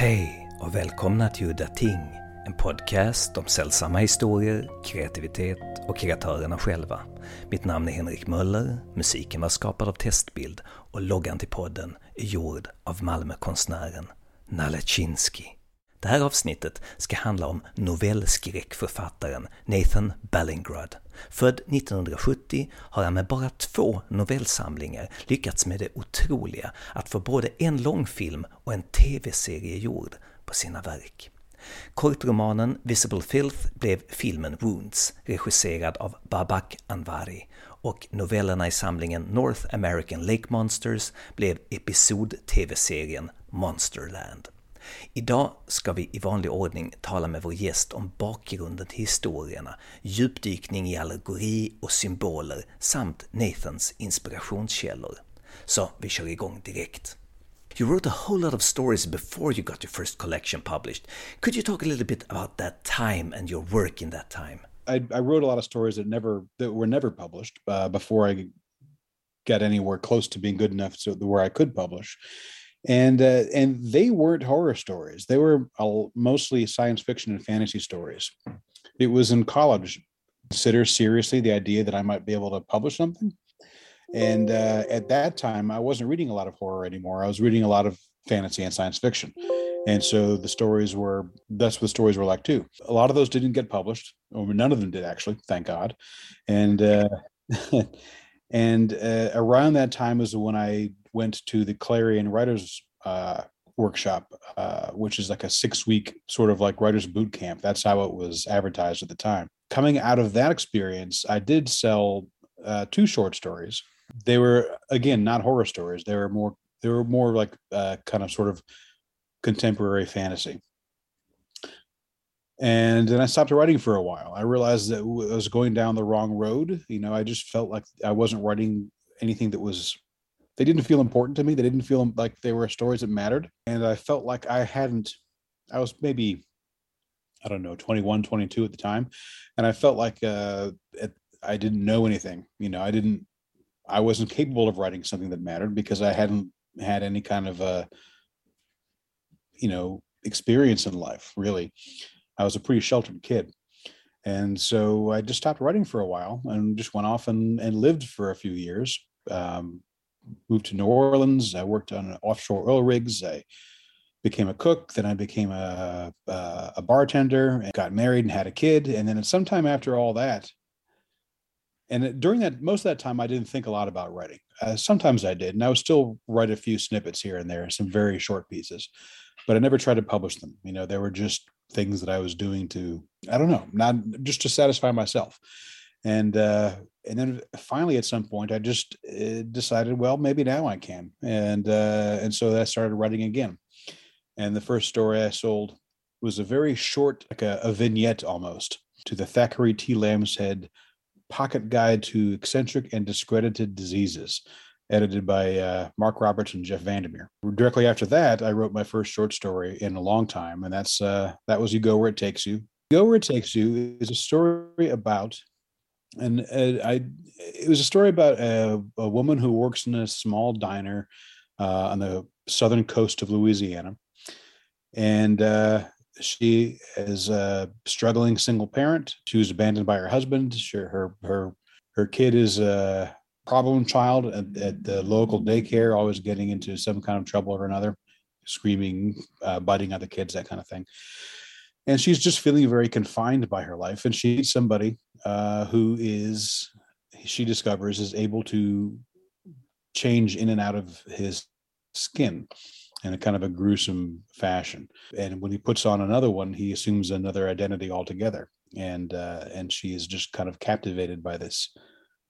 Hej och välkomna till Udda Ting, en podcast om sällsamma historier, kreativitet och kreatörerna själva. Mitt namn är Henrik Möller, musiken var skapad av Testbild och loggan till podden är gjord av Malmökonstnären Nalechinski. Det här avsnittet ska handla om novellskräckförfattaren Nathan Ballingrud. Född 1970 har han med bara två novellsamlingar lyckats med det otroliga att få både en långfilm och en TV-serie gjord på sina verk. Kortromanen Visible Filth blev filmen Wounds, regisserad av Babak Anvari, och novellerna i samlingen North American Lake Monsters blev episod-TV-serien Monsterland. Idag ska vi i vanlig ordning tala med vår gäst om bakgrunden till historierna, djupdykning i allegori och symboler samt Nathans inspirationskällor. Så vi kör igång direkt. You wrote a whole lot of stories before you got your first collection published. Could you talk a little bit about that time and your work in that time? I, I wrote a lot of stories that never that were never published uh, before I got anywhere close to being good enough to where I could publish and uh, and they weren't horror stories. They were mostly science fiction and fantasy stories. It was in college. Consider seriously the idea that I might be able to publish something. And uh, at that time, I wasn't reading a lot of horror anymore. I was reading a lot of fantasy and science fiction. And so the stories were that's what the stories were like too. A lot of those didn't get published, or none of them did actually, thank God. And uh, and uh, around that time was when I went to the Clarion Writers uh, Workshop, uh, which is like a six week sort of like writers boot camp. That's how it was advertised at the time. Coming out of that experience, I did sell uh, two short stories. They were again not horror stories. They were more they were more like uh, kind of sort of contemporary fantasy. And then I stopped writing for a while. I realized that I was going down the wrong road. You know, I just felt like I wasn't writing anything that was they didn't feel important to me. They didn't feel like they were stories that mattered. And I felt like I hadn't, I was maybe, I don't know, 21, 22 at the time. And I felt like uh, I didn't know anything. You know, I didn't, I wasn't capable of writing something that mattered because I hadn't had any kind of, uh, you know, experience in life, really. I was a pretty sheltered kid. And so I just stopped writing for a while and just went off and, and lived for a few years. Um, moved to New Orleans. I worked on offshore oil rigs. I became a cook. Then I became a, a, a bartender and got married and had a kid. And then sometime after all that, and during that, most of that time, I didn't think a lot about writing. Uh, sometimes I did, and I would still write a few snippets here and there, some very short pieces, but I never tried to publish them. You know, they were just things that I was doing to, I don't know, not just to satisfy myself and uh, and then finally at some point I just uh, decided, well, maybe now I can, and uh, and so I started writing again. And the first story I sold was a very short, like a, a vignette almost, to the Thackeray T. Lambshead Pocket Guide to Eccentric and Discredited Diseases, edited by uh, Mark Roberts and Jeff Vandermeer. Directly after that, I wrote my first short story in a long time, and that's uh, that was "You Go Where It Takes You." Go Where It Takes You is a story about and uh, I it was a story about a, a, woman who works in a small diner uh, on the southern coast of Louisiana, and uh, she is a struggling single parent. She was abandoned by her husband. She, her her her kid is a problem child at, at, the local daycare, always getting into some kind of trouble or another, screaming, uh, biting other kids, that kind of thing and she's just feeling very confined by her life. And she needs somebody uh, who is she discovers is able to change in and out of his skin in a kind of a gruesome fashion. And when he puts on another one he assumes another identity altogether. And uh, and she is just kind of captivated by this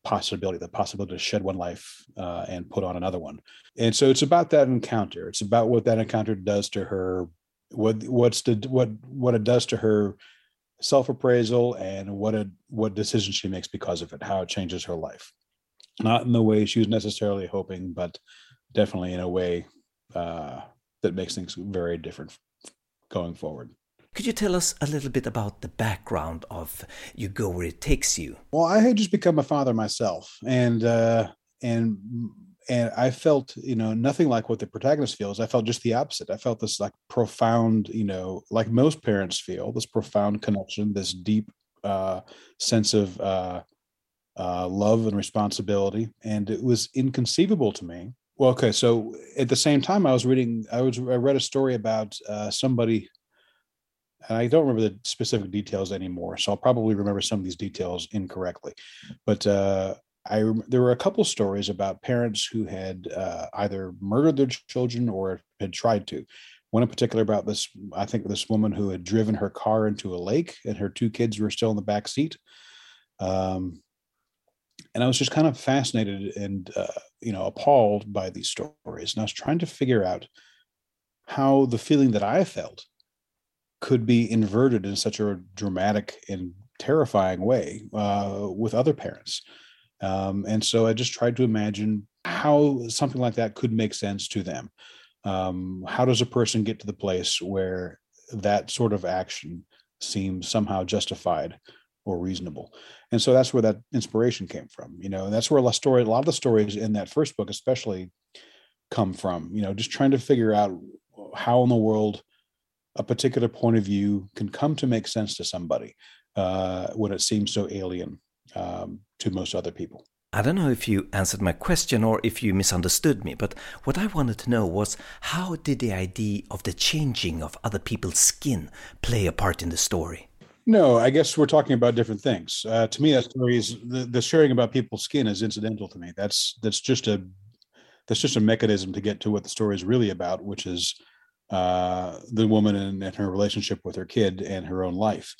possibility the possibility to shed one life uh, and put on another one. And so it's about that encounter. It's about what that encounter does to her what what's the what what it does to her self-appraisal and what a what decision she makes because of it how it changes her life. Not in the way she was necessarily hoping but definitely in a way uh, that makes things very different going forward. Could you tell us a little bit about the background of you go where it takes you? Well i had just become a father myself and uh and and I felt, you know, nothing like what the protagonist feels. I felt just the opposite. I felt this like profound, you know, like most parents feel, this profound connection, this deep uh, sense of uh, uh, love and responsibility, and it was inconceivable to me. Well, okay, so at the same time, I was reading, I was, I read a story about uh, somebody, and I don't remember the specific details anymore, so I'll probably remember some of these details incorrectly, but uh, I there were a couple stories about parents who had uh, either murdered their children or had tried to. One in particular about this, I think this woman who had driven her car into a lake and her two kids were still in the back seat. Um, and I was just kind of fascinated and uh, you know appalled by these stories, and I was trying to figure out how the feeling that I felt could be inverted in such a dramatic and terrifying way uh, with other parents. Um, and so I just tried to imagine how something like that could make sense to them. Um, how does a person get to the place where that sort of action seems somehow justified or reasonable? And so that's where that inspiration came from. You know, and that's where a story, a lot of the stories in that first book, especially, come from. You know, just trying to figure out how in the world a particular point of view can come to make sense to somebody uh, when it seems so alien um, to most other people. I don't know if you answered my question or if you misunderstood me, but what I wanted to know was how did the idea of the changing of other people's skin play a part in the story? No, I guess we're talking about different things. Uh, to me, that story is the, the sharing about people's skin is incidental to me. That's that's just a that's just a mechanism to get to what the story is really about, which is uh, the woman and, and her relationship with her kid and her own life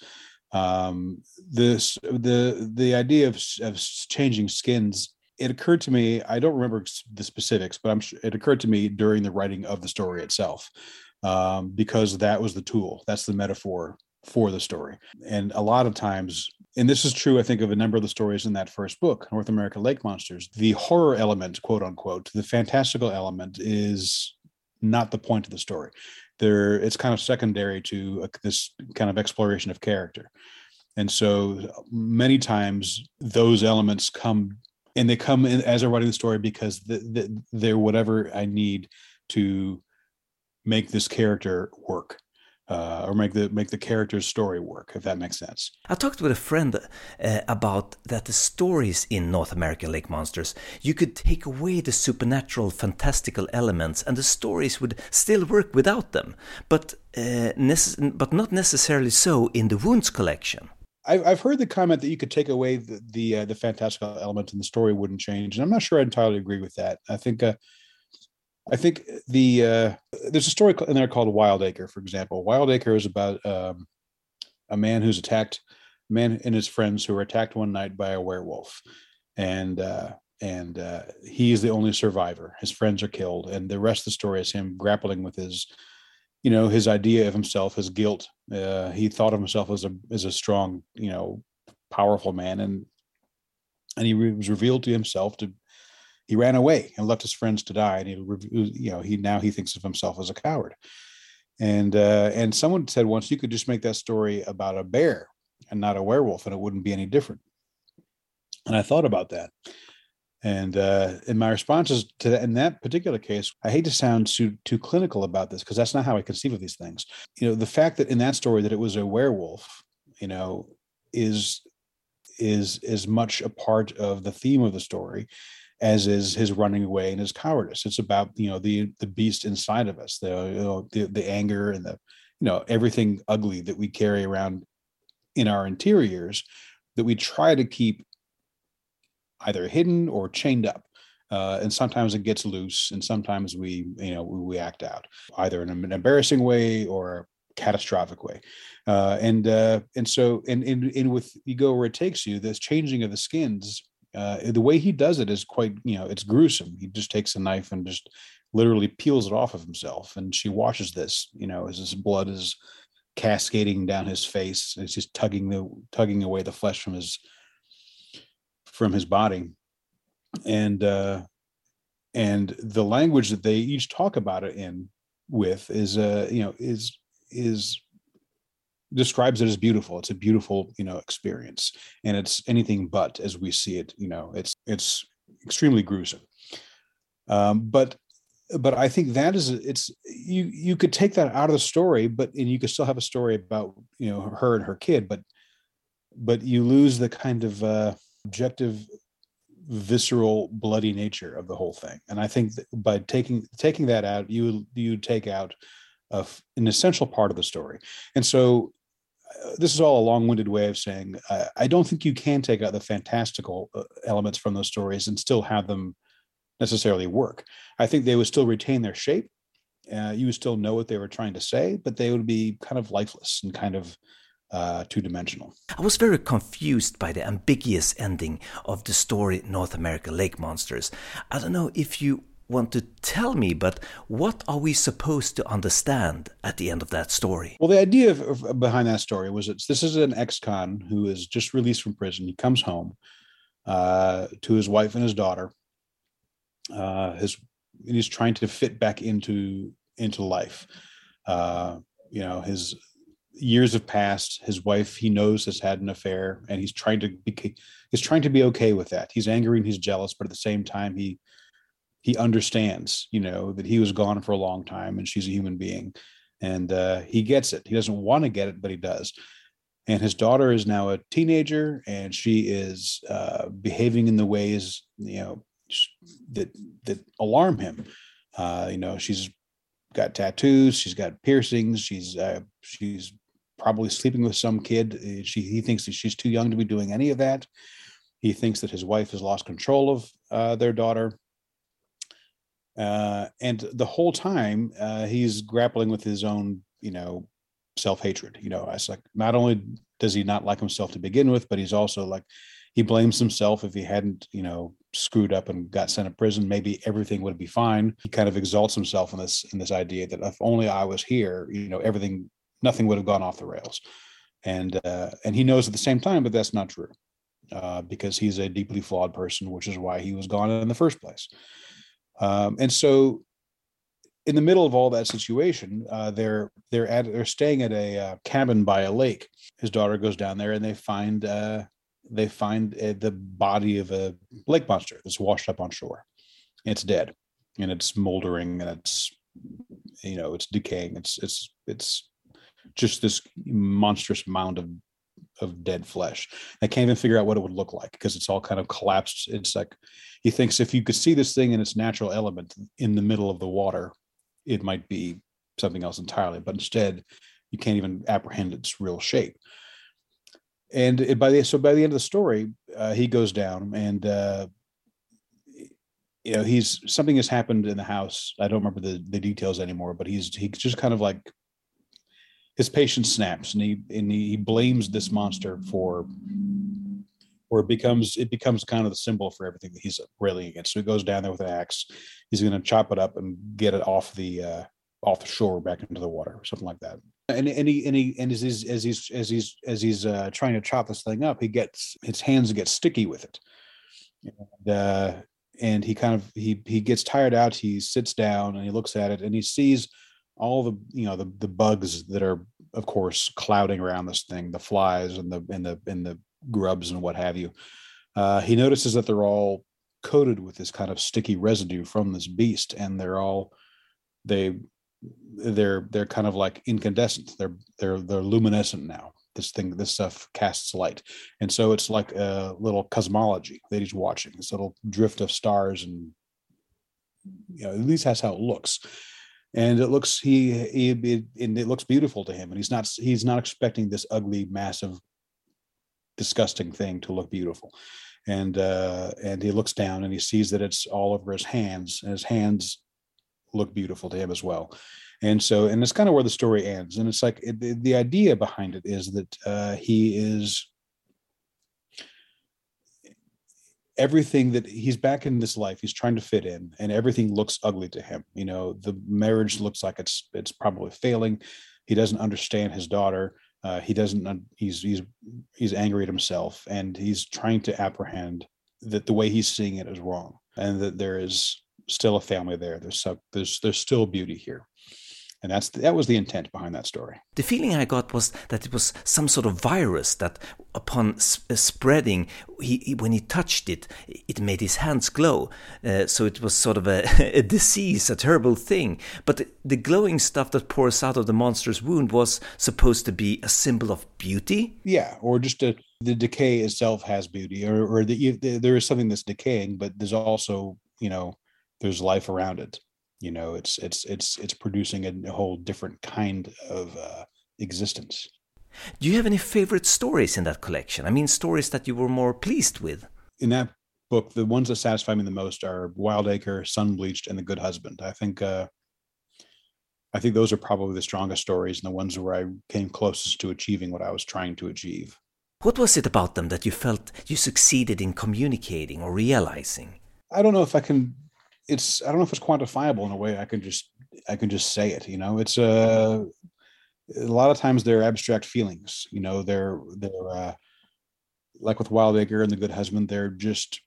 um, this the the idea of, of changing skins it occurred to me i don't remember the specifics but i'm it occurred to me during the writing of the story itself um, because that was the tool that's the metaphor for the story. And a lot of times and this is true i think of a number of the stories in that first book north america lake monsters the horror element quote unquote the fantastical element is not the point of the story there it's kind of secondary to a, this kind of exploration of character. And so many times those elements come and they come as i'm writing the story because the, the, they're whatever i need to make this character work uh, or make the make the character's story work, if that makes sense. I talked with a friend uh, about that the stories in North American Lake Monsters you could take away the supernatural, fantastical elements, and the stories would still work without them, but uh, but not necessarily so in the Wounds collection. I've I've heard the comment that you could take away the the, uh, the fantastical element and the story wouldn't change, and I'm not sure I entirely agree with that. I think uh, I think the uh, there's a story in there called Wildacre, for example. Wildacre is about um, a man who's attacked, a man and his friends who were attacked one night by a werewolf, and uh, and uh, he is the only survivor. His friends are killed, and the rest of the story is him grappling with his, you know, his idea of himself, his guilt. Uh, he thought of himself as a as a strong, you know, powerful man, and and he was revealed to himself to he ran away and left his friends to die and he you know he now he thinks of himself as a coward. And uh, and someone said once you could just make that story about a bear and not a werewolf and it wouldn't be any different. And i thought about that. And uh, in my responses to that, in that particular case, I hate to sound too too clinical about this because that's not how I conceive of these things. You know, the fact that in that story that it was a werewolf, you know, is is is much a part of the theme of the story as is his running away and his cowardice. It's about you know the the beast inside of us, the you know the the anger and the you know everything ugly that we carry around in our interiors that we try to keep either hidden or chained up. Uh, and sometimes it gets loose, and sometimes we, you know, we, we act out either in an embarrassing way or catastrophic way. Uh, and uh, and so and, and and with you go where it takes you, this changing of the skins uh, the way he does it is quite you know it's gruesome. He just takes a knife and just literally peels it off of himself and she watches this you know as his blood is cascading down his face it's just tugging the tugging away the flesh from his from his body. And uh and the language that they each talk about it in with is uh you know is is describes it as beautiful. It's a beautiful you know experience and it's anything but as we see it you know it's it's extremely gruesome. Um, but but I think that is it's you you could take that out of the story, but and you could still have a story about you know her and her kid, but but you lose the kind of uh, objective visceral bloody nature of the whole thing. And i think by taking taking that out you you take out a, an essential part of the story. And so this is all a long-winded way of saying uh, i don't think you can take out the fantastical uh, elements from those stories and still have them necessarily work i think they would still retain their shape uh, you would still know what they were trying to say but they would be kind of lifeless and kind of uh, two dimensional. I was very confused by the ambiguous ending of the story North America Lake Monsters. I don't know if you want to tell me, but what are we supposed to understand at the end of that story? Well, the idea of, of, behind that story was it's this is an ex-con who is just released from prison. He comes home uh, to his wife and his daughter. Uh, his and he's trying to fit back into into life. Uh, you know, his years have passed. His wife, he knows, has had an affair, and he's trying to be he's trying to be okay with that. He's angry and he's jealous, but at the same time, he he understands, you know, that he was gone for a long time, and she's a human being, and uh, he gets it. He doesn't want to get it, but he does. And his daughter is now a teenager, and she is uh, behaving in the ways you know that that alarm him. Uh, you know, she's got tattoos, she's got piercings, she's uh, she's probably sleeping with some kid. Uh, she he thinks that she's too young to be doing any of that. He thinks that his wife has lost control of uh, their daughter. Uh, and the whole time uh, he's grappling with his own, you know, self-hatred. You know, it's like not only does he not like himself to begin with, but he's also like he blames himself if he hadn't, you know, screwed up and got sent to prison, maybe everything would be fine. He kind of exalts himself in this in this idea that if only I was here, you know, everything nothing would have gone off the rails. And uh, and he knows at the same time, but that's not true uh, because he's a deeply flawed person, which is why he was gone in the first place. Um, and so, in the middle of all that situation, uh, they're they're at they're staying at a uh, cabin by a lake. His daughter goes down there, and they find uh, they find uh, the body of a lake monster that's washed up on shore. It's dead, and it's moldering, and it's you know it's decaying. It's it's it's just this monstrous mound of of dead flesh. I can't even figure out what it would look like because it's all kind of collapsed. It's like he thinks if you could see this thing in its natural element in the middle of the water, it might be something else entirely. But instead, you can't even apprehend its real shape. And it, by the so by the end of the story, uh, he goes down and uh, you know he's something has happened in the house. I don't remember the the details anymore, but he's he's just kind of like his patience snaps and he and he blames this monster for or it becomes it becomes kind of the symbol for everything that he's railing against. So he goes down there with an axe. He's going to chop it up and get it off the uh, off the shore back into the water or something like that. And and he and he and as he's as he's as he's as he's uh, trying to chop this thing up, he gets his hands get sticky with it. And, uh, and he kind of he he gets tired out. He sits down and he looks at it and he sees all the you know the the bugs that are of course clouding around this thing the flies and the and the and the grubs and what have you uh, he notices that they're all coated with this kind of sticky residue from this beast and they're all they they're they're kind of like incandescent. They're they're they're luminescent now. This thing this stuff casts light. And so it's like a little cosmology that he's watching this little drift of stars and you know at least that's how it looks and it looks he, he it, it looks beautiful to him and he's not he's not expecting this ugly massive disgusting thing to look beautiful. And uh and he looks down and he sees that it's all over his hands and his hands look beautiful to him as well. And so and it's kind of where the story ends and it's like it, the idea behind it is that uh he is everything that he's back in this life he's trying to fit in and everything looks ugly to him. You know the marriage looks like it's it's probably failing. He doesn't understand his daughter. Uh, he doesn't he's he's he's angry at himself and he's trying to apprehend that the way he's seeing it is wrong and that there is still a family there. There's some, there's there's still beauty here and that's that was the intent behind that story. The feeling I got was that it was some sort of virus that, upon uh, spreading, he, he, when he touched it, it made his hands glow. Uh, so it was sort of a, a, disease, a terrible thing. But the, the glowing stuff that pours out of the monster's wound was supposed to be a symbol of beauty. Yeah, or just a, the decay itself has beauty, or or the, there is something that's decaying, but there's also you know there's life around it you know it's it's it's it's producing a, whole different kind of uh, existence. Do you have any favorite stories in that collection? I mean stories that you were more pleased with. In that book the ones that satisfy me the most are wildacre sunbleached and the good husband. I think uh i think those are probably the strongest stories and the ones where i came closest to achieving what i was trying to achieve. What was it about them that you felt you succeeded in communicating or realizing? I don't know if i can it's I don't know if it's quantifiable in a way I can just I can just say it. You know, it's a uh, a lot of times they're abstract feelings. You know, they're they're uh, like with Wildacre and the Good Husband. They're just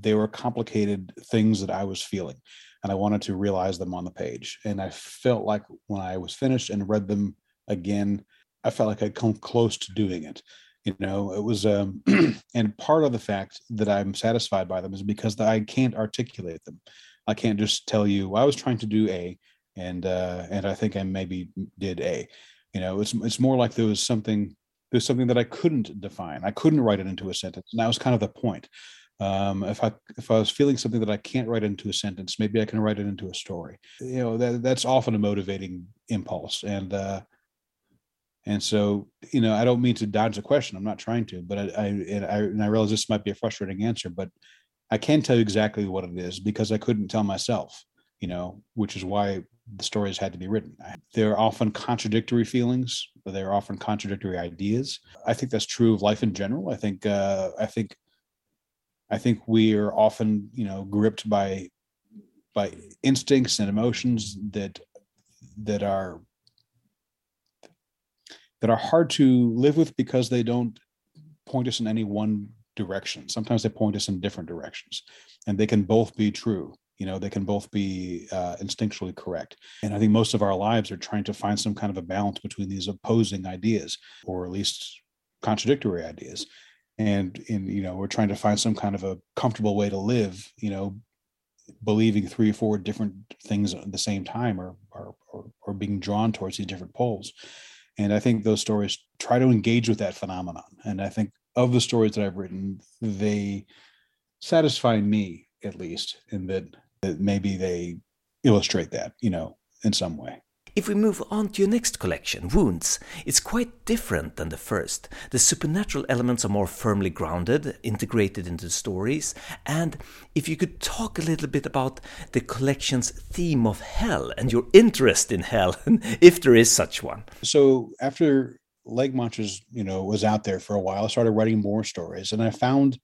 they were complicated things that I was feeling, and I wanted to realize them on the page. And I felt like when I was finished and read them again, I felt like I'd come close to doing it you know it was um and part of the fact that i'm satisfied by them is because i can't articulate them. I can't just tell you i was trying to do a and uh and i think i maybe did a. You know it's it's more like there was something there's something that i couldn't define. I couldn't write it into a sentence and that was kind of the point. Um, if I if I was feeling something that I can't write into a sentence, maybe I can write it into a story. You know that that's often a motivating impulse, and uh, and so, you know, I don't mean to dodge the question. I'm not trying to, but I, I, and I, and I realize this might be a frustrating answer, but I can tell you exactly what it is because I couldn't tell myself, you know, which is why the stories had to be written. They're often contradictory feelings. They're often contradictory ideas. I think that's true of life in general. I think, uh, I think, I think we are often, you know, gripped by, by instincts and emotions that, that are that are hard to live with because they don't point us in any one direction. Sometimes they point us in different directions, and they can both be true. You know, they can both be uh, instinctually correct. And I think most of our lives are trying to find some kind of a balance between these opposing ideas, or at least contradictory ideas. And in you know, we're trying to find some kind of a comfortable way to live. You know, believing three or four different things at the same time, or or or, or being drawn towards these different poles and I think those stories try to engage with that phenomenon. And I think of the stories that I've written, they satisfy me at least in that, that maybe they illustrate that, you know, in some way. If we move on to your next collection, Wounds, it's quite different than the first. The supernatural elements are more firmly grounded, integrated into the stories. And if you could talk a little bit about the collection's theme of hell and your interest in hell, if there is such one. So after Lake Monsters, you know, was out there for a while, I started writing more stories, and I found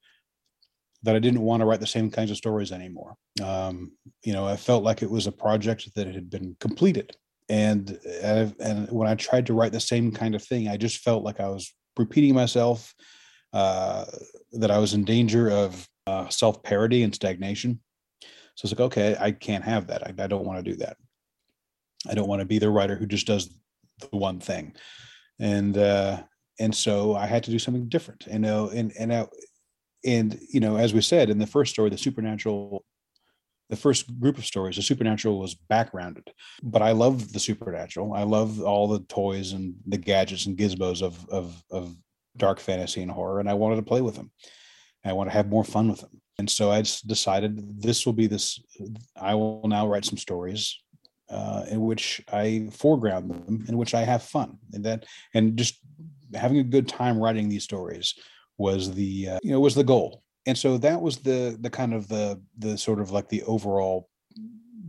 that I didn't want to write the same kinds of stories anymore. Um, you know, I felt like it was a project that had been completed and uh, and when I tried to write the same kind of thing, I just felt like I was repeating myself, uh, that I was in danger of uh, self parody and stagnation. So it's like, okay, I can't have that. I, I don't want to do that. I don't want to be the writer who just does the one thing, and uh, and so I had to do something different. You know, and and uh, and you know, as we said in the first story, the supernatural the first group of stories, the supernatural was backgrounded. But I love the supernatural. I love all the toys and the gadgets and gizmos of of of dark fantasy and horror, and I wanted to play with them. I want to have more fun with them. And so I just decided this will be this. I will now write some stories uh, in which I foreground them, in which I have fun, and that and just having a good time writing these stories was the uh, you know was the goal and so that was the the kind of the the sort of like the overall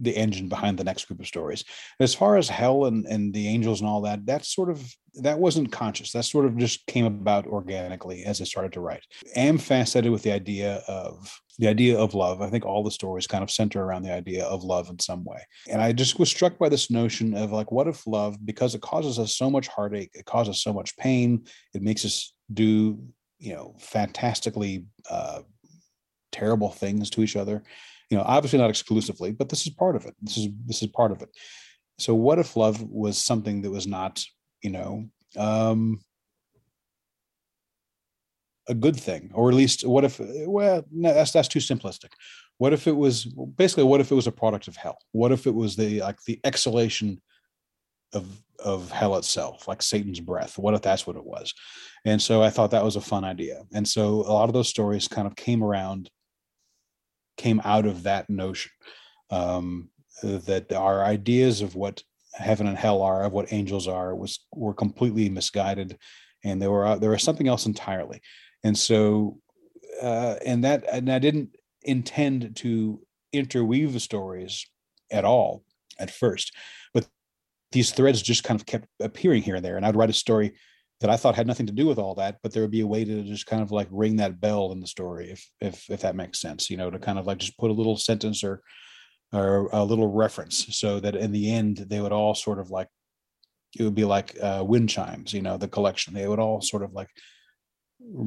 the engine behind the next group of stories. As far as hell and and the angels and all that that's sort of that wasn't conscious. That sort of just came about organically as i started to write. I am fascinated with the idea of the idea of love. I think all the stories kind of center around the idea of love in some way. And i just was struck by this notion of like what if love because it causes us so much heartache it causes so much pain it makes us do you know fantastically uh, terrible things to each other you know obviously not exclusively but this is part of it this is this is part of it So what if love was something that was not, you know, um, a good thing, or at least what if? Well, no, that's that's too simplistic. What if it was basically what if it was a product of hell? What if it was the like the exhalation of of hell itself, like Satan's breath? What if that's what it was? And so I thought that was a fun idea. And so a lot of those stories kind of came around, came out of that notion um, that our ideas of what heaven and hell are, of what angels are, was were completely misguided, and there were there was something else entirely. And so, uh, and that and I didn't intend to interweave the stories at all at first, but these threads just kind of kept appearing here and there. And I'd write a story that I thought had nothing to do with all that, but there would be a way to just kind of like ring that bell in the story, if if if that makes sense, you know, to kind of like just put a little sentence or or a little reference, so that in the end they would all sort of like it would be like uh, wind chimes, you know, the collection. They would all sort of like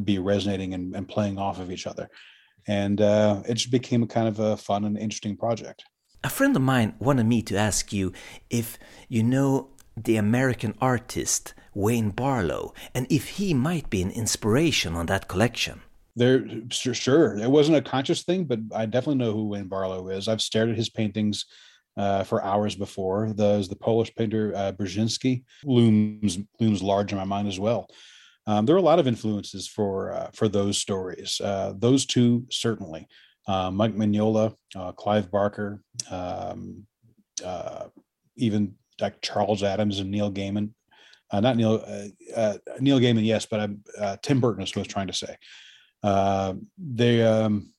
be resonating and, and playing off of each other, and uh, it just became a kind of a fun and interesting project. A friend of mine wanted me to ask you if you know the American artist Wayne Barlowe and if he might be an inspiration on that collection. There, sure. It wasn't a conscious thing, but I definitely know who Wayne Barlowe is. I've stared at his paintings uh, for hours before. The the Polish painter uh, Beksiński looms looms large in my mind as well. Um, there are a lot of influences for uh, for those stories. Uh, those two certainly. Uh, Mike Mignola, uh, Clive Barker, um, uh, even like Charles Addams and Neil Gaiman. Uh, not Neil Neil Gaiman, yes, but I'm, Tim Burton is what I was trying to say. they um,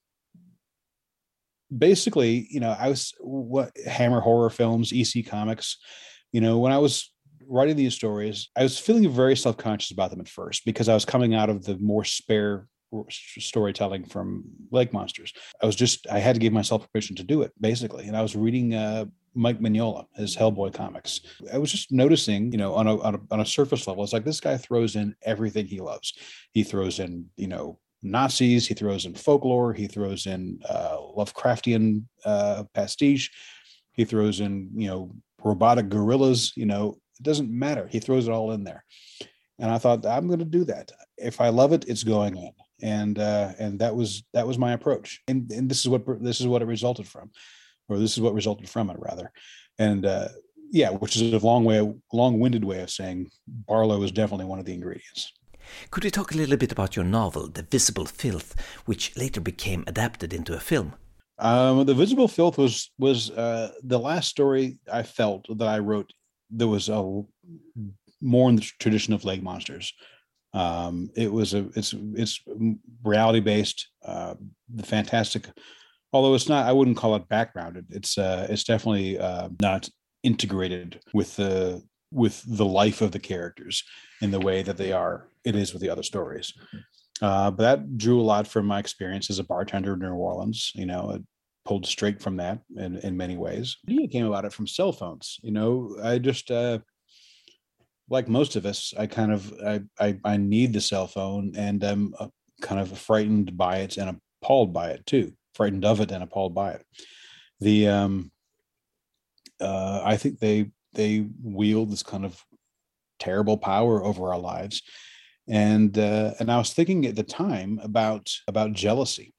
basically, you know, I was what Hammer horror films, EC Comics. You know, when I was writing these stories, I was feeling very self conscious about them at first because I was coming out of the more spare storytelling from Lake Monsters. I was just I had to give myself permission to do it basically, and I was reading uh, Mike Mignola, his Hellboy comics. I was just noticing, you know, on a, on a on a surface level, it's like this guy throws in everything he loves. He throws in, you know, Nazis. He throws in folklore. He throws in uh, Lovecraftian uh, pastiche. He throws in, you know, robotic gorillas. You know, it doesn't matter. He throws it all in there. And I thought I'm going to do that. If I love it, it's going in. And uh, and that was that was my approach. And and this is what this is what it resulted from, or this is what resulted from it rather. And uh, yeah, which is a long way, long-winded way of saying Barlowe is definitely one of the ingredients. Could you talk a little bit about your novel, The Visible Filth, which later became adapted into a film? Um, the Visible Filth was was uh, the last story I felt that I wrote there was a more in the tradition of Lake Monsters. Um, it was a it's it's reality based, uh, the fantastic. Although it's not, I wouldn't call it backgrounded. It's uh, it's definitely uh, not integrated with the with the life of the characters in the way that they are. It is with the other stories. Uh, but that drew a lot from my experience as a bartender in New Orleans. You know, it pulled straight from that in, in many ways. It came about it from cell phones. You know, I just uh, like most of us, I kind of I, I, I need the cell phone, and I'm uh, kind of frightened by it and appalled by it too. Frightened of it and appalled by it. The um, uh, I think they they wield this kind of terrible power over our lives, and uh, and I was thinking at the time about about jealousy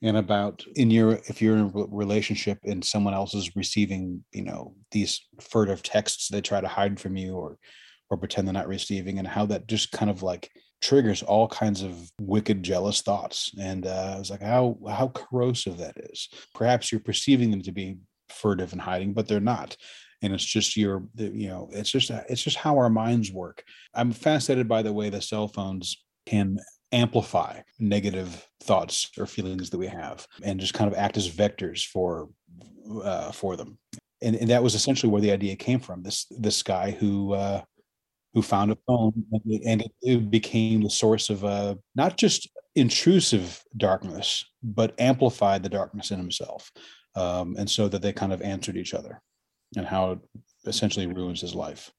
and about in your if you're in a relationship and someone else is receiving you know these furtive texts they try to hide from you or or pretend they're not receiving and how that just kind of like triggers all kinds of wicked jealous thoughts. And uh, i was like how how corrosive that is. Perhaps you're perceiving them to be furtive and hiding but they're not. And it's just your you know it's just it's just how our minds work. I'm fascinated by the way the cell phones can amplify negative thoughts or feelings that we have and just kind of act as vectors for uh, for them. And, and that was essentially where the idea came from this this guy who uh, who found a phone and it, it became the source of uh, not just intrusive darkness but amplified the darkness in himself um, and so that they kind of answered each other and how it essentially ruins his life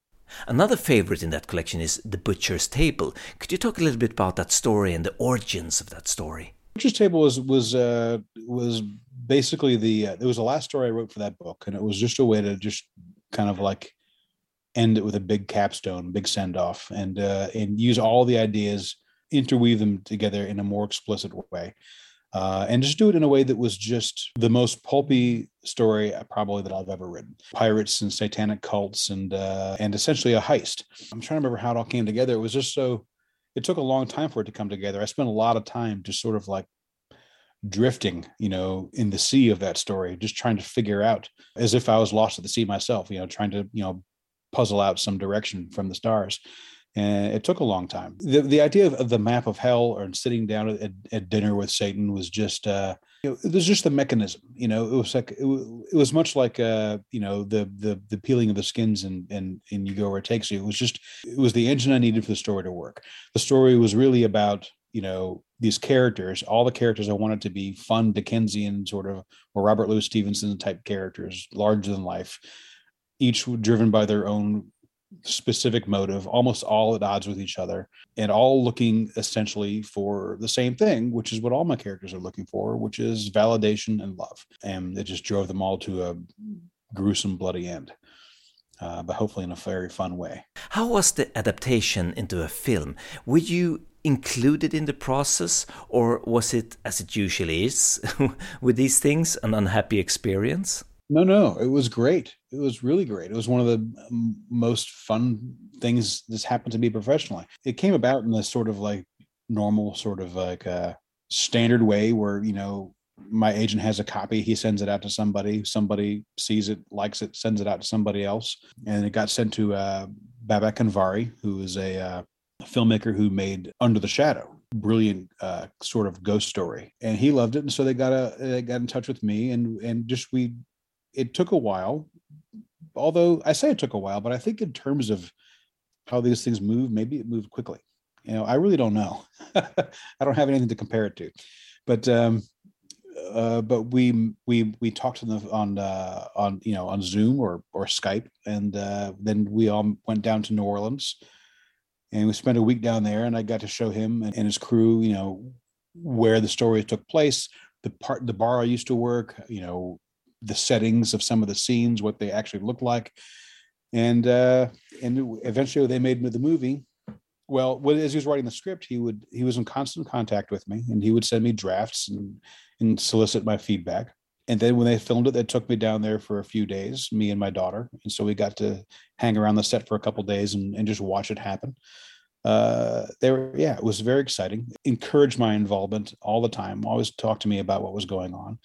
Another favorite in that collection is The Butcher's Table. Could you talk a little bit about that story and the origins of that story? Butcher's Table was was uh, was basically the uh, it was the last story I wrote for that book, and it was just a way to just kind of like end it with a big capstone, big send off, and uh, and use all the ideas, interweave them together in a more explicit way. Uh, and just do it in a way that was just the most pulpy story uh, probably that I've ever written. Pirates and satanic cults and uh, and essentially a heist. I'm trying to remember how it all came together. It was just so. It took a long time for it to come together. I spent a lot of time just sort of like drifting, you know, in the sea of that story, just trying to figure out as if I was lost at the sea myself, you know, trying to, you know, puzzle out some direction from the stars. And it took a long time. The, the idea of, the map of hell or sitting down at, at dinner with Satan was just, uh, you know, it was just the mechanism, you know, it was like, it, it was much like, uh, you know, the, the, the peeling of the skins and, and, and you go where it takes you. It was just, it was the engine I needed for the story to work. The story was really about, you know, these characters, all the characters I wanted to be fun Dickensian sort of, or Robert Louis Stevenson type characters, larger than life each driven by their own specific motive, almost all at odds with each other, and all looking essentially for the same thing, which is what all my characters are looking for, which is validation and love. And it just drove them all to a gruesome, bloody end. Uh, but hopefully in a very fun way. How was the adaptation into a film? Were you included in the process, or was it, as it usually is with these things, an unhappy experience? No, no, it was great. It was really great. It was one of the most fun things that's happened to me professionally. It came about in this sort of like normal, sort of like a uh, standard way where, you know, my agent has a copy, he sends it out to somebody, somebody sees it, likes it, sends it out to somebody else. And it got sent to uh, Babak Anvari, who is a uh, filmmaker who made Under the Shadow, brilliant uh, sort of ghost story, and he loved it. And so they got a they got in touch with me, and and just we it took a while. Although I say it took a while, but I think in terms of how these things move, maybe it moved quickly. You know, I really don't know. I don't have anything to compare it to, but um, uh, but we we we talked on the on uh, on you know on Zoom or or Skype, and uh, then we all went down to New Orleans, and we spent a week down there, and I got to show him and, and his crew, you know, where the story took place, the part the bar I used to work, you know, the settings of some of the scenes, what they actually look like, and uh, and eventually they made the movie. Well, as he was writing the script, he would he was in constant contact with me, and he would send me drafts and and solicit my feedback. And then when they filmed it, they took me down there for a few days, me and my daughter, and so we got to hang around the set for a couple days and, and just watch it happen. Uh they were yeah it was very exciting. Encouraged my involvement all the time. Always talk to me about what was going on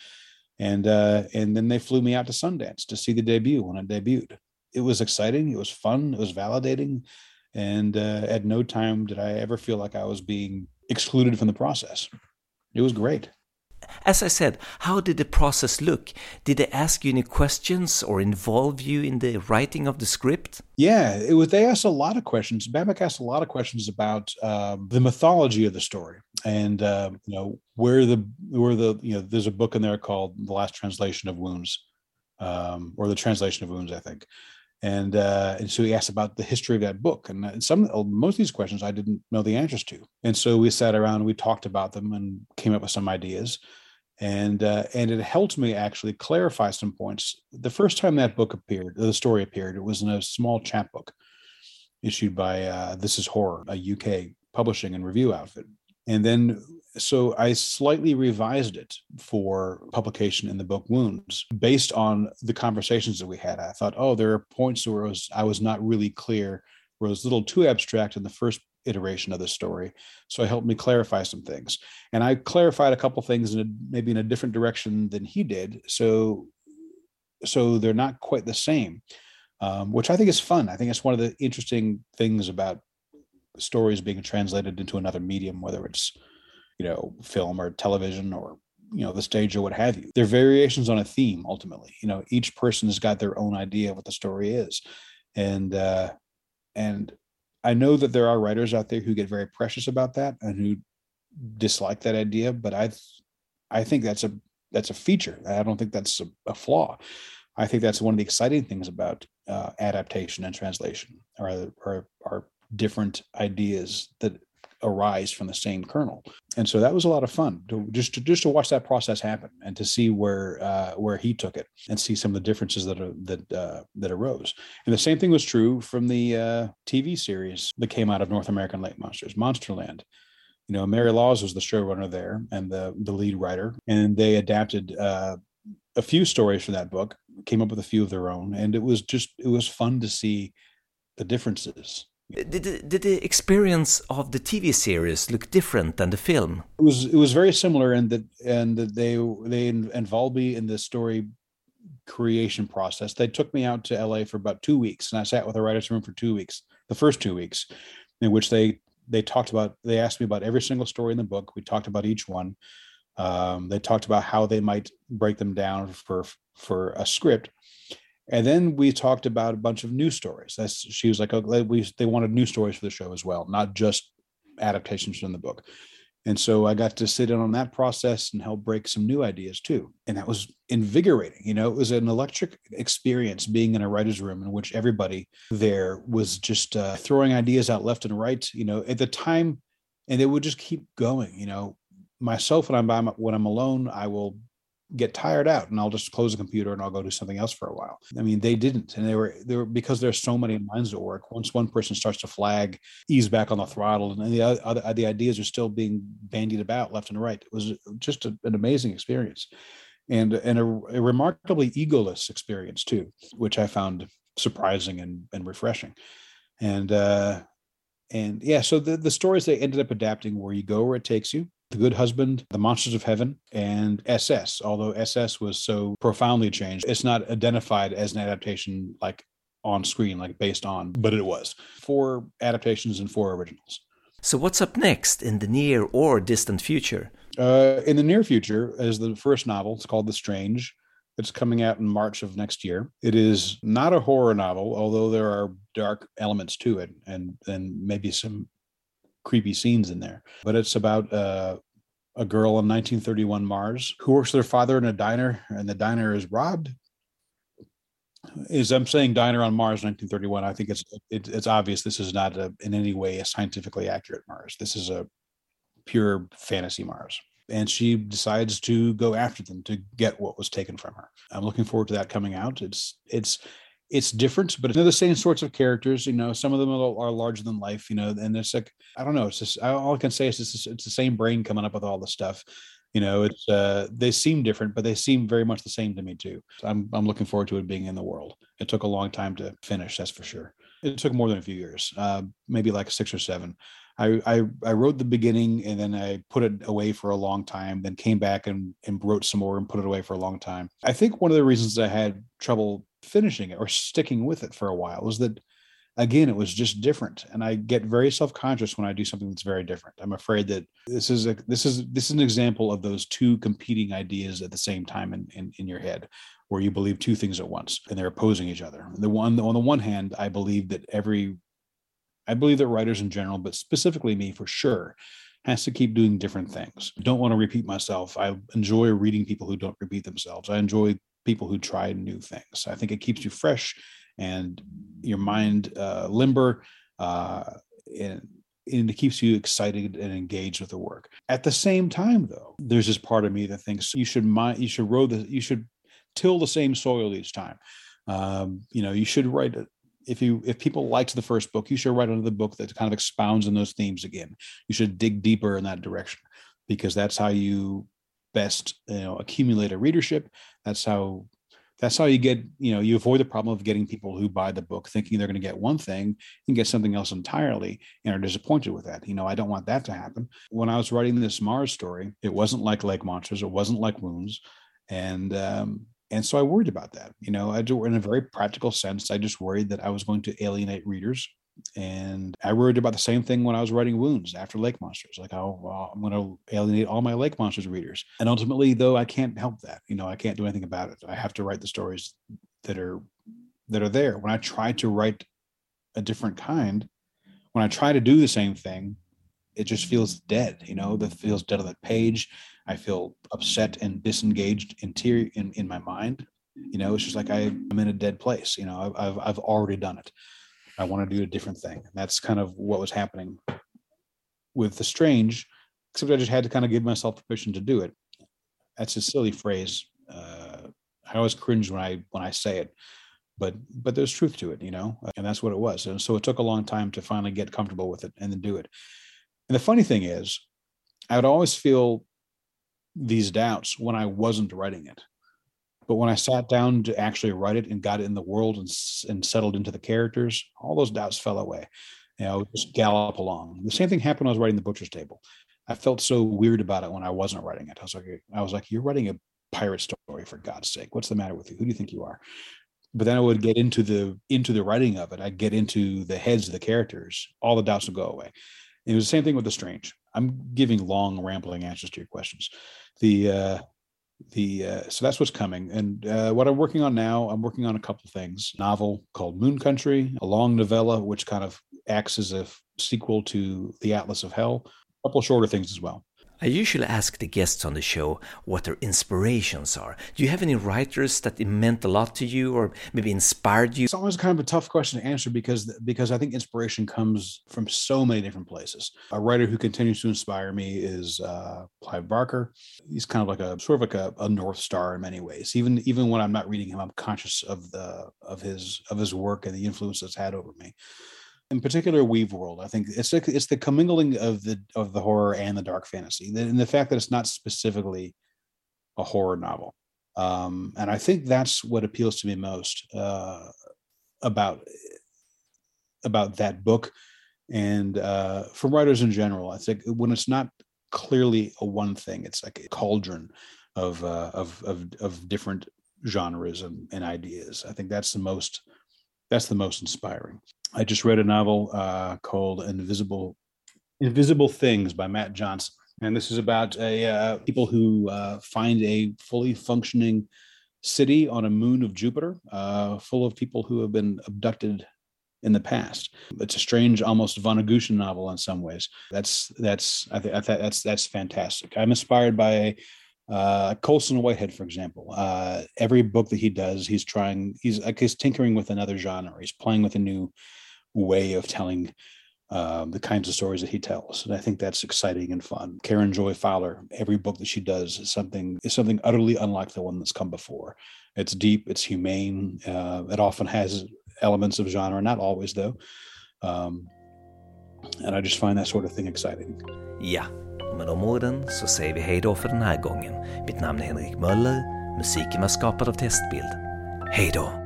and uh, and then they flew me out to Sundance to see the debut when I debuted. It was exciting. It was fun. It was validating, and uh, at no time did I ever feel like I was being excluded from the process. It was great. As I said, how did the process look? Did they ask you any questions or involve you in the writing of the script? Yeah, it was. They asked a lot of questions. Babak asked a lot of questions about um, the mythology of the story, and uh, you know where the where the you know there's a book in there called The Last Translation of Wounds, um, or the Translation of Wounds, I think. And uh, and so he asked about the history of that book, and uh, some most of these questions I didn't know the answers to. And so we sat around, and we talked about them, and came up with some ideas and uh, and it helped me actually clarify some points. The first time that book appeared, the story appeared, it was in a small chapbook issued by uh, This Is Horror, a UK publishing and review outfit. And then, so I slightly revised it for publication in the book Wounds based on the conversations that we had. I thought, oh, there are points where I was, I was not really clear, where it was a little too abstract in the first iteration of the story. So it helped me clarify some things. And I clarified a couple things in a, maybe in a different direction than he did. So so they're not quite the same, um, which I think is fun. I think it's one of the interesting things about stories being translated into another medium, whether it's you know film or television or you know the stage or what have you. They're variations on a theme ultimately. You know, each person has got their own idea of what the story is, and uh, and I know that there are writers out there who get very precious about that and who dislike that idea, but I I think that's a that's a feature. I don't think that's a, a flaw. I think that's one of the exciting things about uh, adaptation and translation, or, are are different ideas that arise from the same kernel. And so that was a lot of fun to just to just to watch that process happen and to see where uh, where he took it and see some of the differences that are, that uh, that arose. And the same thing was true from the uh, TV series that came out of North American Lake Monsters Monsterland. You know Mary Laws was the showrunner there and the the lead writer and they adapted uh, a few stories from that book came up with a few of their own and it was just it was fun to see the differences did the, did the experience of the TV series look different than the film? It was it was very similar in that and that they they involved me in the story creation process. They took me out to LA for about two weeks, and I sat with a writer's room for two weeks. The first two weeks, in which they they talked about they asked me about every single story in the book. We talked about each one. Um, they talked about how they might break them down for for a script and then we talked about a bunch of news stories. That's, she was like, oh, we, they wanted news stories for the show as well, not just adaptations from the book. And so I got to sit in on that process and help break some new ideas too. And that was invigorating. You know, it was an electric experience being in a writer's room in which everybody there was just uh, throwing ideas out left and right. You know, at the time, and they would just keep going. You know, myself when I'm by my, when I'm alone, I will get tired out and I'll just close the computer and I'll go do something else for a while. I mean, they didn't. And they were, they were because there's so many minds at work. Once one person starts to flag, ease back on the throttle, and the other, the ideas are still being bandied about left and right. It was just a, an amazing experience and, and a, a remarkably egoless experience too, which I found surprising and, and refreshing. And, uh, and yeah, so the, the stories they ended up adapting where you go where it takes you the Good Husband, The Monsters of Heaven, and SS. Although SS was so profoundly changed, it's not identified as an adaptation like on screen, like based on, but it was. Four adaptations and four originals. So, what's up next in the near or distant future? Uh, in the near future, is the first novel. It's called The Strange. It's coming out in March of next year. It is not a horror novel, although there are dark elements to it and, and maybe some creepy scenes in there. But it's about uh, a girl in 1931 Mars who works with her father in a diner, and the diner is robbed. Is I'm saying diner on Mars 1931. I think it's it, it's obvious this is not a, in any way a scientifically accurate Mars. This is a pure fantasy Mars. And she decides to go after them to get what was taken from her. I'm looking forward to that coming out. It's it's it's different, but they're the same sorts of characters. You know, some of them are, larger than life. You know, and it's like I don't know. It's just all I can say is it's, it's the same brain coming up with all the stuff. You know, it's uh, they seem different, but they seem very much the same to me too. So I'm I'm looking forward to it being in the world. It took a long time to finish, that's for sure. It took more than a few years, uh, maybe like six or seven. I, I, I wrote the beginning and then I put it away for a long time, then came back and, and wrote some more and put it away for a long time. I think one of the reasons I had trouble finishing it or sticking with it for a while was that again it was just different. And i get very self-conscious when i do something that's very different. I'm afraid that this is a this is this is an example of those two competing ideas at the same time in, in, in your head where you believe two things at once and they're opposing each other. The one on the one hand i believe that every i believe that writers in general but specifically me for sure has to keep doing different things. Don't want to repeat myself. I enjoy reading people who don't repeat themselves. I enjoy people who try new things. I think it keeps you fresh and your mind uh, limber, uh, and, and it keeps you excited and engaged with the work. At the same time, though, there's this part of me that thinks you should mind, you should row the, you should till the same soil each time. Um, you know, you should write if you if people liked the first book, you should write another book that kind of expounds on those themes again. You should dig deeper in that direction because that's how you best you know accumulate a readership. That's how that's how you get you know you avoid the problem of getting people who buy the book thinking they're going to get one thing and get something else entirely and are disappointed with that. You know i don't want that to happen. When i was writing this mars story it wasn't like lake monsters it wasn't like wounds. And um and so i worried about that you know i do in a very practical sense i just worried that i was going to alienate readers and I worried about the same thing when I was writing Wounds after Lake Monsters. Like, oh, well, I'm going to alienate all my Lake Monsters readers. And ultimately, though, I can't help that. You know, I can't do anything about it. I have to write the stories that are that are there. When I try to write a different kind, when I try to do the same thing, it just feels dead. You know, that feels dead on the page. I feel upset and disengaged interior in, in my mind. You know, it's just like I, I'm in a dead place. You know, I've, I've already done it. I want to do a different thing. And that's kind of what was happening with the strange, except I just had to kind of give myself permission to do it. That's a silly phrase. Uh, I always cringe when I when I say it, but but there's truth to it, you know, and that's what it was. And so it took a long time to finally get comfortable with it and then do it. And the funny thing is, I would always feel these doubts when I wasn't writing it. But when I sat down to actually write it and got it in the world and, and settled into the characters, all those doubts fell away. You know, just gallop along. The same thing happened when I was writing the Butcher's Table. I felt so weird about it when I wasn't writing it. I was like, I was like, you're writing a pirate story for God's sake. What's the matter with you? Who do you think you are? But then I would get into the into the writing of it. I'd get into the heads of the characters. All the doubts would go away. It was the same thing with the strange. I'm giving long, rambling answers to your questions. The uh, the uh, so that's what's coming, and uh, what I'm working on now. I'm working on a couple things. Novel called Moon Country, a long novella which kind of acts as a sequel to The Atlas of Hell. A couple shorter things as well. I usually ask the guests on the show what their inspirations are. Do you have any writers that meant a lot to you or maybe inspired you? It's always kind of a tough question to answer because because I think inspiration comes from so many different places. A writer who continues to inspire me is uh, Clive Barker. He's kind of like a sort of like a, a north star in many ways. Even even when I'm not reading him, I'm conscious of the of his of his work and the influence it's had over me in particular Weaveworld i think it's like it's the commingling of the of the horror and the dark fantasy and the fact that it's not specifically a horror novel. Um, and i think that's what appeals to me most uh, about about that book. And uh, for writers in general i think when it's not clearly a one thing it's like a cauldron of uh, of, of of different genres and, and ideas. I think that's the most that's the most inspiring I just read a novel uh, called Invisible Invisible Things by Mat Johnson, and this is about a uh, people who uh, find a fully functioning city on a moon of Jupiter, uh, full of people who have been abducted in the past. It's a strange, almost Vonnegutian novel in some ways. That's that's I think that's that's fantastic. I'm inspired by uh, Colson Whitehead, for example, uh, every book that he does, he's trying, he's like he's tinkering with another genre. He's playing with a new way of telling um, the kinds of stories that he tells. And I think that's exciting and fun. Karen Joy Fowler, every book that she does is something is something utterly unlike the one that's come before. It's deep, it's humane. Uh, it often has elements of genre, not always though. Um, and I just find that sort of thing exciting. Ja, med de orden så säger vi hej då för den här gången. Mitt namn är Henrik Möller. Musiken var skapad av Testbild. Hej då!